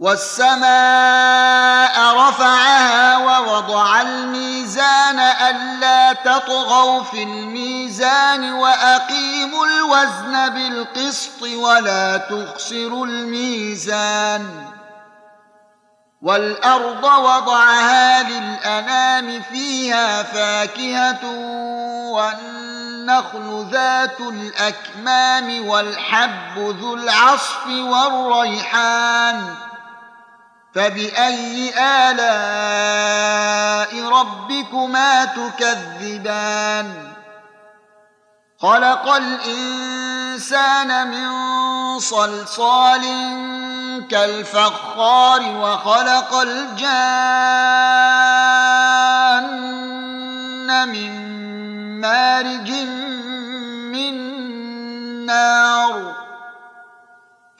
والسماء رفعها ووضع الميزان ألا تطغوا في الميزان وأقيموا الوزن بالقسط ولا تخسروا الميزان والأرض وضعها للأنام فيها فاكهة والنخل ذات الأكمام والحب ذو العصف والريحان فبأي آلاء ربكما تكذبان خلق الإنسان من صلصال كالفخار وخلق الجان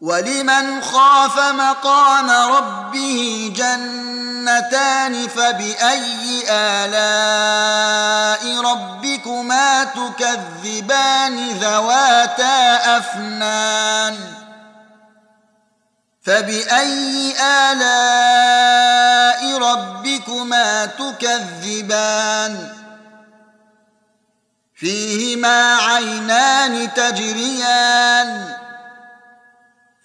ولمن خاف مقام ربه جنتان فبأي آلاء ربكما تكذبان ذواتا أفنان فبأي آلاء ربكما تكذبان فيهما عينان تجريان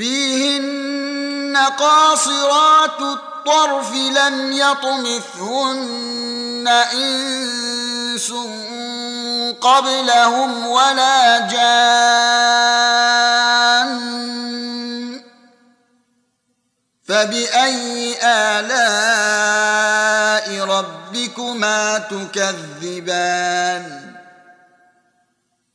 فيهن قاصرات الطرف لم يطمثهن إنس قبلهم ولا جان فبأي آلاء ربكما تكذبان؟